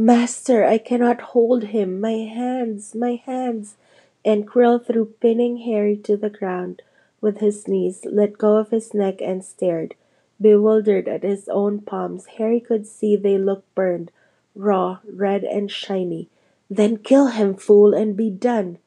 Master, I cannot hold him. My hands, my hands. And Quirrell threw pinning Harry to the ground with his knees, let go of his neck, and stared, bewildered at his own palms. Harry could see they looked burned, raw, red, and shiny. Then kill him, fool, and be done,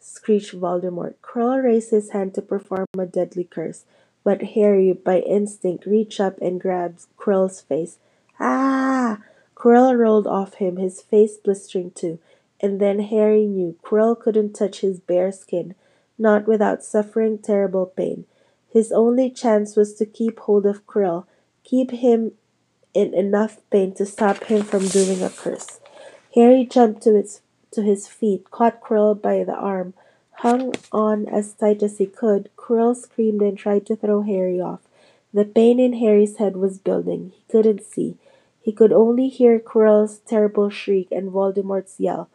screeched Voldemort. Quirrell raised his hand to perform a deadly curse, but Harry, by instinct, reached up and grabbed Quirrell's face. Ah! Quirrell rolled off him, his face blistering too. And then Harry knew Quirrell couldn't touch his bare skin, not without suffering terrible pain. His only chance was to keep hold of Quirrell, keep him in enough pain to stop him from doing a curse. Harry jumped to, its, to his feet, caught Quirrell by the arm, hung on as tight as he could. Quirrell screamed and tried to throw Harry off. The pain in Harry's head was building. He couldn't see. He could only hear Quirrell's terrible shriek and Voldemort's yell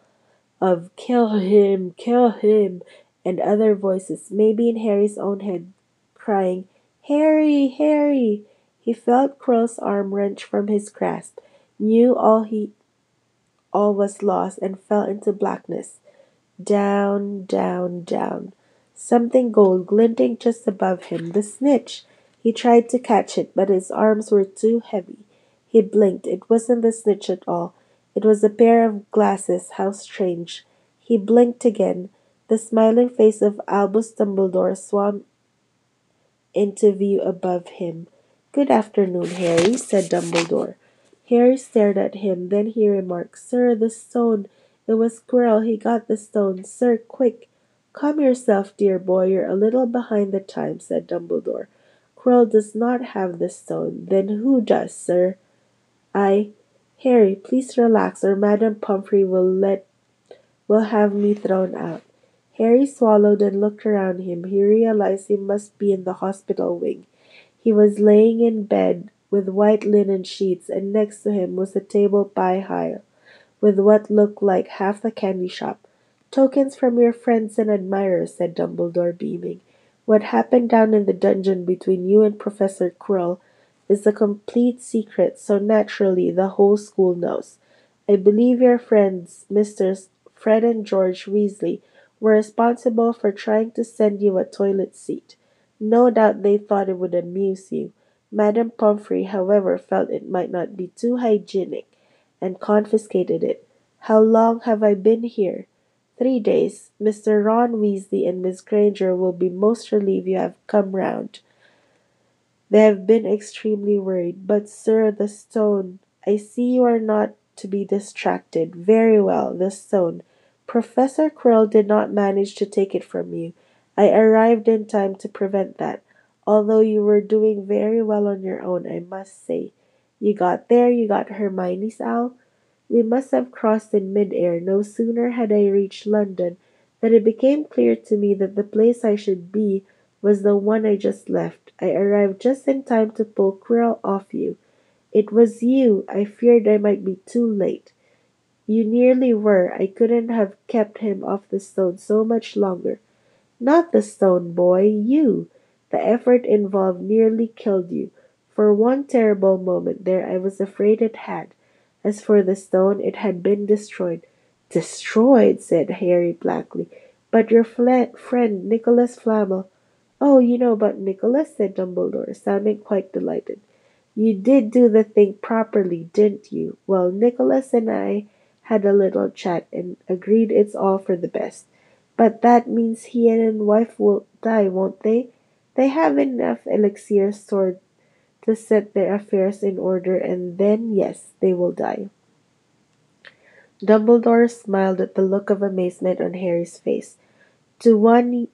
of kill him, kill him, and other voices, maybe in Harry's own head, crying, Harry, Harry! He felt Quirrell's arm wrench from his grasp, knew all he all was lost, and fell into blackness. Down, down, down. Something gold glinting just above him. The snitch! He tried to catch it, but his arms were too heavy. He blinked. It wasn't the snitch at all. It was a pair of glasses. How strange. He blinked again. The smiling face of Albus Dumbledore swam into view above him. Good afternoon, Harry, said Dumbledore. Harry stared at him. Then he remarked, Sir, the stone. It was Quirrell. He got the stone. Sir, quick. Calm yourself, dear boy. You're a little behind the times, said Dumbledore. Quirrell does not have the stone. Then who does, sir? I. Harry, please relax, or Madame Pomfrey will let will have me thrown out. Harry swallowed and looked around him. He realized he must be in the hospital wing. He was laying in bed with white linen sheets, and next to him was a table pie high, with what looked like half the candy shop. Tokens from your friends and admirers, said Dumbledore, beaming. What happened down in the dungeon between you and Professor Quirrell is a complete secret, so naturally the whole school knows. I believe your friends, Misters Fred and George Weasley, were responsible for trying to send you a toilet seat. No doubt they thought it would amuse you. Madame Pomfrey, however, felt it might not be too hygienic, and confiscated it. How long have I been here? Three days. Mr. Ron Weasley and Miss Granger will be most relieved you have come round. They have been extremely worried. But, sir, the stone. I see you are not to be distracted. Very well, the stone. Professor Quirrell did not manage to take it from you. I arrived in time to prevent that. Although you were doing very well on your own, I must say. You got there, you got Hermione's owl. We must have crossed in mid-air. No sooner had I reached London than it became clear to me that the place I should be was the one I just left. I arrived just in time to pull Quirrell off you. It was you. I feared I might be too late. You nearly were. I couldn't have kept him off the stone so much longer. Not the stone, boy. You. The effort involved nearly killed you. For one terrible moment there I was afraid it had. As for the stone, it had been destroyed. Destroyed, said Harry blankly. But your friend Nicholas Flamel "Oh, you know about Nicholas," said Dumbledore, sounding quite delighted. "You did do the thing properly, didn't you? Well, Nicholas and I had a little chat, and agreed it's all for the best. But that means he and his wife will die, won't they? They have enough elixir stored to set their affairs in order, and then, yes, they will die." Dumbledore smiled at the look of amazement on Harry's face. To one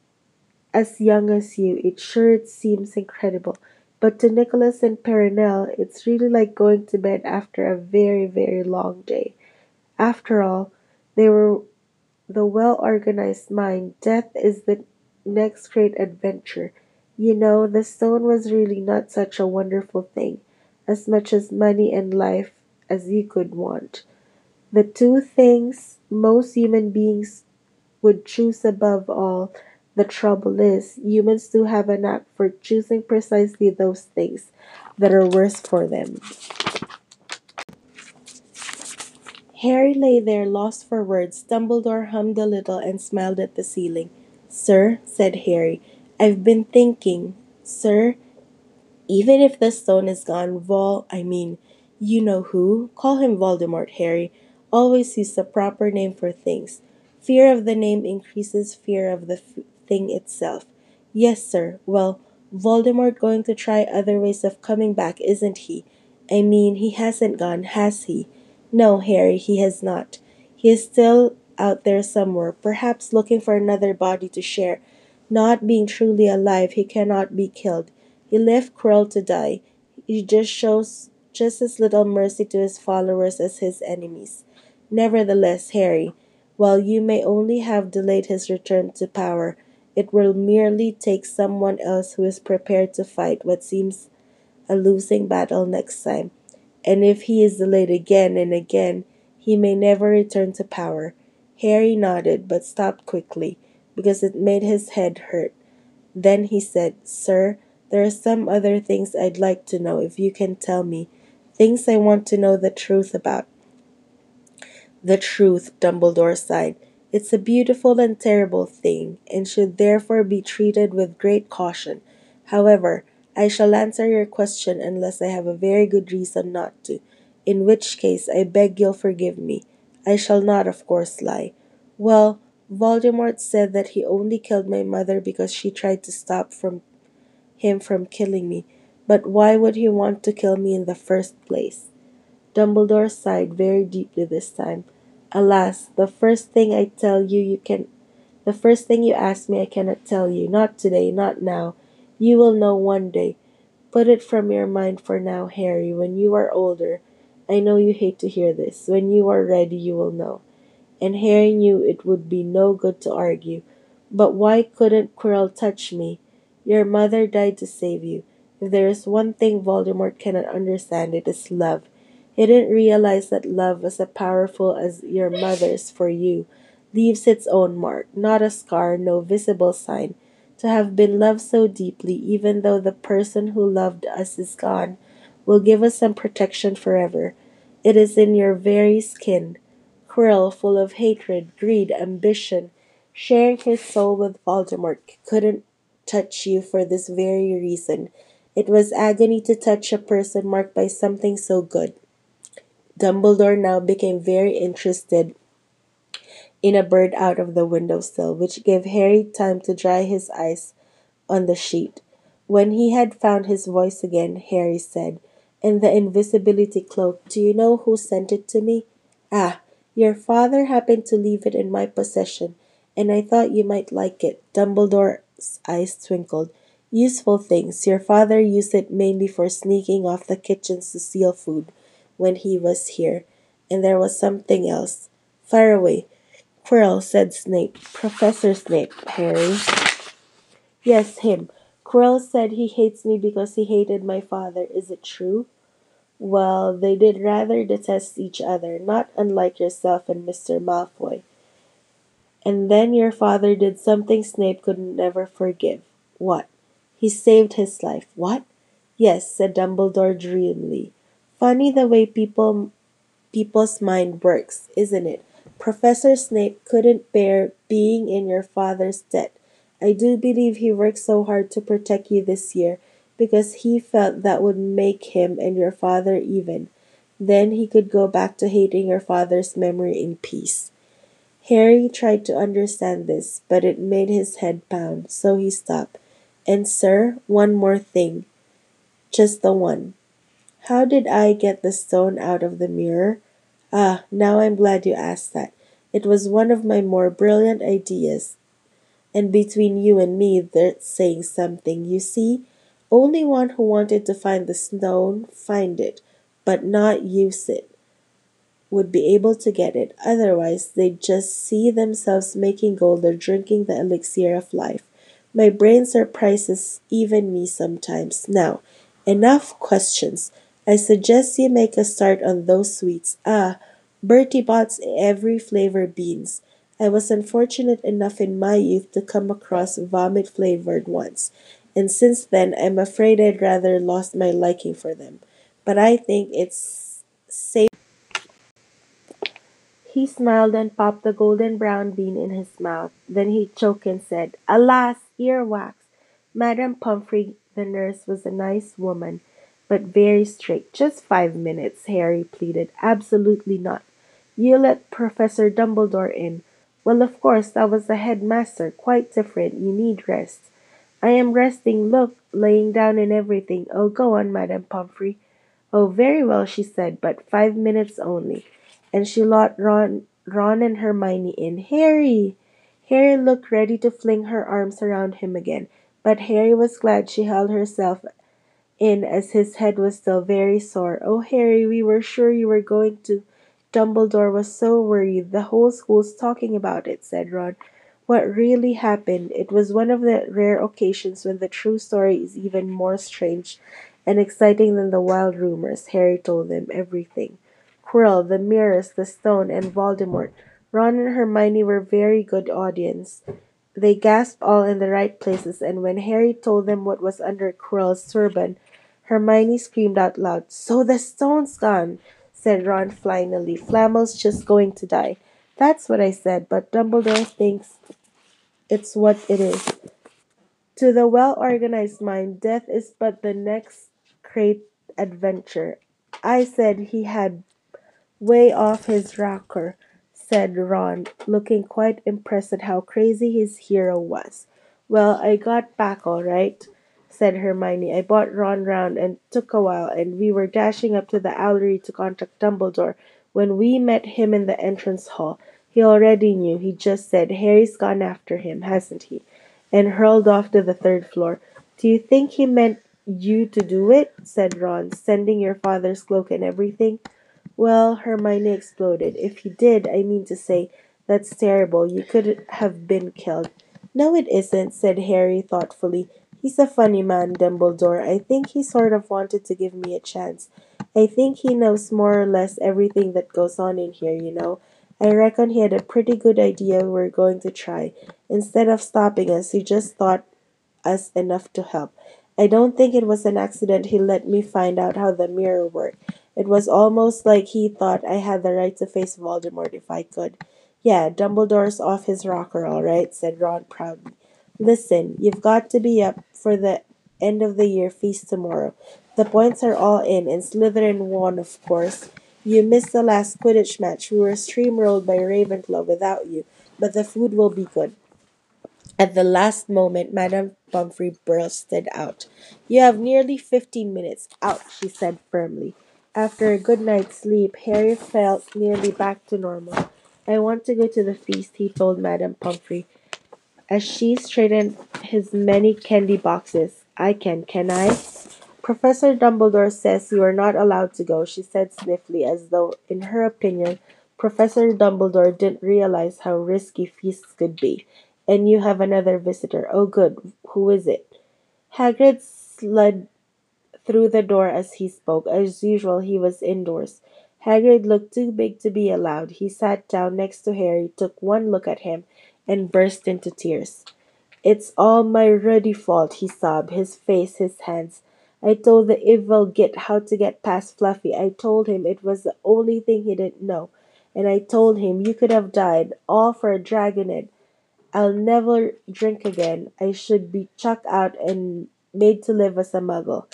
as young as you, it sure seems incredible. But to Nicholas and Perenelle, it's really like going to bed after a very, very long day. After all, they were the well organized mind. Death is the next great adventure. You know, the stone was really not such a wonderful thing, as much as money and life as you could want. The two things most human beings would choose above all the trouble is, humans do have a knack for choosing precisely those things that are worst for them. Harry lay there lost for words. Dumbledore hummed a little and smiled at the ceiling. Sir, said Harry, I've been thinking. Sir, even if the stone is gone, Vol, I mean, you know who? Call him Voldemort, Harry. Always use the proper name for things. Fear of the name increases fear of the f- thing itself. Yes, sir. Well, Voldemort going to try other ways of coming back, isn't he? I mean, he hasn't gone, has he? No, Harry, he has not. He is still out there somewhere, perhaps looking for another body to share. Not being truly alive, he cannot be killed. He left Quirrell to die. He just shows just as little mercy to his followers as his enemies. Nevertheless, Harry, while you may only have delayed his return to power, it will merely take someone else who is prepared to fight what seems a losing battle next time. And if he is delayed again and again, he may never return to power. Harry nodded, but stopped quickly, because it made his head hurt. Then he said, Sir, there are some other things I'd like to know if you can tell me. Things I want to know the truth about. The truth, Dumbledore sighed. It's a beautiful and terrible thing, and should therefore be treated with great caution. However, I shall answer your question unless I have a very good reason not to, in which case I beg you'll forgive me. I shall not, of course, lie. Well, Voldemort said that he only killed my mother because she tried to stop from him from killing me. But why would he want to kill me in the first place? Dumbledore sighed very deeply this time. Alas, the first thing I tell you you can the first thing you ask me I cannot tell you. Not today, not now. You will know one day. Put it from your mind for now, Harry. When you are older, I know you hate to hear this. When you are ready, you will know. And Harry knew it would be no good to argue. But why couldn't Quirrell touch me? Your mother died to save you. If there is one thing Voldemort cannot understand, it is love. He didn't realize that love, as powerful as your mother's for you, leaves its own mark, not a scar, no visible sign. To have been loved so deeply, even though the person who loved us is gone, will give us some protection forever. It is in your very skin. Quirrell, full of hatred, greed, ambition, sharing his soul with Voldemort, couldn't touch you for this very reason. It was agony to touch a person marked by something so good. Dumbledore now became very interested in a bird out of the window sill, which gave Harry time to dry his eyes on the sheet. When he had found his voice again, Harry said, "And the invisibility cloak, do you know who sent it to me? Ah, your father happened to leave it in my possession, and I thought you might like it. Dumbledore's eyes twinkled. Useful things. Your father used it mainly for sneaking off the kitchens to steal food when he was here. And there was something else. Fire away. Quirrell, said Snape. Professor Snape, Harry. Yes, him. Quirrell said he hates me because he hated my father. Is it true? Well, they did rather detest each other, not unlike yourself and Mr. Malfoy. And then your father did something Snape could never forgive. What? He saved his life. What? Yes, said Dumbledore dreamily. Funny the way people people's mind works, isn't it? Professor Snape couldn't bear being in your father's debt. I do believe he worked so hard to protect you this year because he felt that would make him and your father even. Then he could go back to hating your father's memory in peace. Harry tried to understand this, but it made his head pound, so he stopped. And, sir, one more thing. Just the one. How did I get the stone out of the mirror? Ah, now I'm glad you asked that. It was one of my more brilliant ideas. And between you and me, that's saying something. You see, only one who wanted to find the stone find it, but not use it, would be able to get it. Otherwise, they'd just see themselves making gold or drinking the elixir of life. My brain surprises even me sometimes. Now, enough questions. I suggest you make a start on those sweets. Ah, Bertie Bott's every flavor beans. I was unfortunate enough in my youth to come across vomit flavored ones, and since then I'm afraid I'd rather lost my liking for them. But I think it's safe He smiled and popped the golden brown bean in his mouth. Then he choked and said, Alas, ear wax! Madame Pomfrey, the nurse, was a nice woman, but very strict. Just five minutes, Harry pleaded. Absolutely not. You let Professor Dumbledore in. Well, of course, that was the headmaster. Quite different. You need rest. I am resting. Look, laying down and everything. Oh, go on, Madame Pomfrey. Oh, very well, she said, but five minutes only. And she let Ron, Ron and Hermione in. Harry! Harry looked ready to fling her arms around him again, but Harry was glad she held herself in as his head was still very sore. Oh, Harry, we were sure you were going to. Dumbledore was so worried. The whole school's talking about it, said Ron. What really happened? It was one of the rare occasions when the true story is even more strange and exciting than the wild rumors. Harry told them everything. Quirrell, the mirrors, the stone, and Voldemort. Ron and Hermione were very good audience. They gasped all in the right places, and when Harry told them what was under Quirrell's turban, Hermione screamed out loud, So the stone's gone, said Ron finally. Flamel's just going to die. That's what I said, but Dumbledore thinks it's what it is. To the well organized mind, death is but the next great adventure. I said he had way off his rocker, said Ron, looking quite impressed at how crazy his hero was. Well, I got back all right, said Hermione. I bought Ron round and took a while, and we were dashing up to the Owlery to contact Dumbledore when we met him in the entrance hall. He already knew. He just said, Harry's gone after him, hasn't he? And hurled off to the third floor. Do you think he meant you to do it? said Ron, sending your father's cloak and everything. Well, Hermione exploded. If he did, I mean to say, that's terrible. You could have been killed. No, it isn't, said Harry thoughtfully. He's a funny man, Dumbledore. I think he sort of wanted to give me a chance. I think he knows more or less everything that goes on in here, you know. I reckon he had a pretty good idea we were going to try. Instead of stopping us, he just thought us enough to help. I don't think it was an accident he let me find out how the mirror worked. It was almost like he thought I had the right to face Voldemort if I could. Yeah, Dumbledore's off his rocker, all right, said Ron proudly. Listen, you've got to be up for the end of the year feast tomorrow. The points are all in, and Slytherin won, of course. You missed the last Quidditch match. We were steamrolled by Ravenclaw without you, but the food will be good. At the last moment, Madame Pomfrey bursted out. You have nearly fifteen minutes. Out, she said firmly. After a good night's sleep, Harry felt nearly back to normal. I want to go to the feast, he told Madame Pomfrey, as she straightened his many candy boxes. I can, can I? Professor Dumbledore says you are not allowed to go, she said sniffly, as though, in her opinion, Professor Dumbledore didn't realize how risky feasts could be. And you have another visitor. Oh, good. Who is it? Hagrid slid through the door as he spoke. As usual, he was indoors. Hagrid looked too big to be allowed. He sat down next to Harry, took one look at him, and burst into tears. It's all my ruddy fault, he sobbed, his face, his hands. I told the evil git how to get past Fluffy. I told him it was the only thing he didn't know. And I told him you could have died, all for a dragonette. I'll never drink again. I should be chucked out and made to live as a muggle.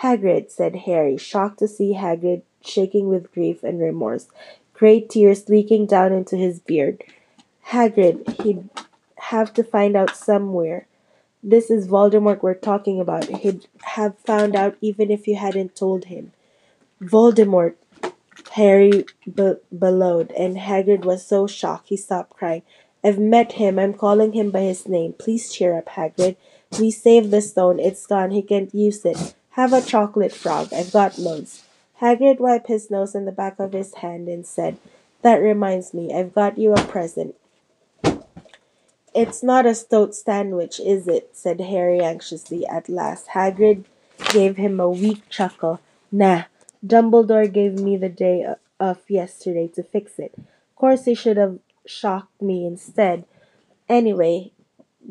Hagrid, said Harry, shocked to see Hagrid shaking with grief and remorse, great tears leaking down into his beard. Hagrid, he'd have to find out somewhere. This is Voldemort we're talking about. He'd have found out even if you hadn't told him. Voldemort, Harry be- bellowed, and Hagrid was so shocked he stopped crying. I've met him. I'm calling him by his name. Please cheer up, Hagrid. We saved the stone. It's gone. He can't use it. Have a chocolate frog. I've got loads. Hagrid wiped his nose in the back of his hand and said, That reminds me. I've got you a present. It's not a stoat sandwich, is it? said Harry anxiously. At last, Hagrid gave him a weak chuckle. Nah, Dumbledore gave me the day off yesterday to fix it. Course he should have shocked me instead. Anyway,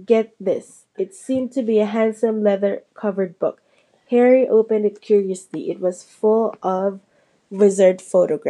get this. It seemed to be a handsome leather covered book. Harry opened it curiously. It was full of wizard photographs.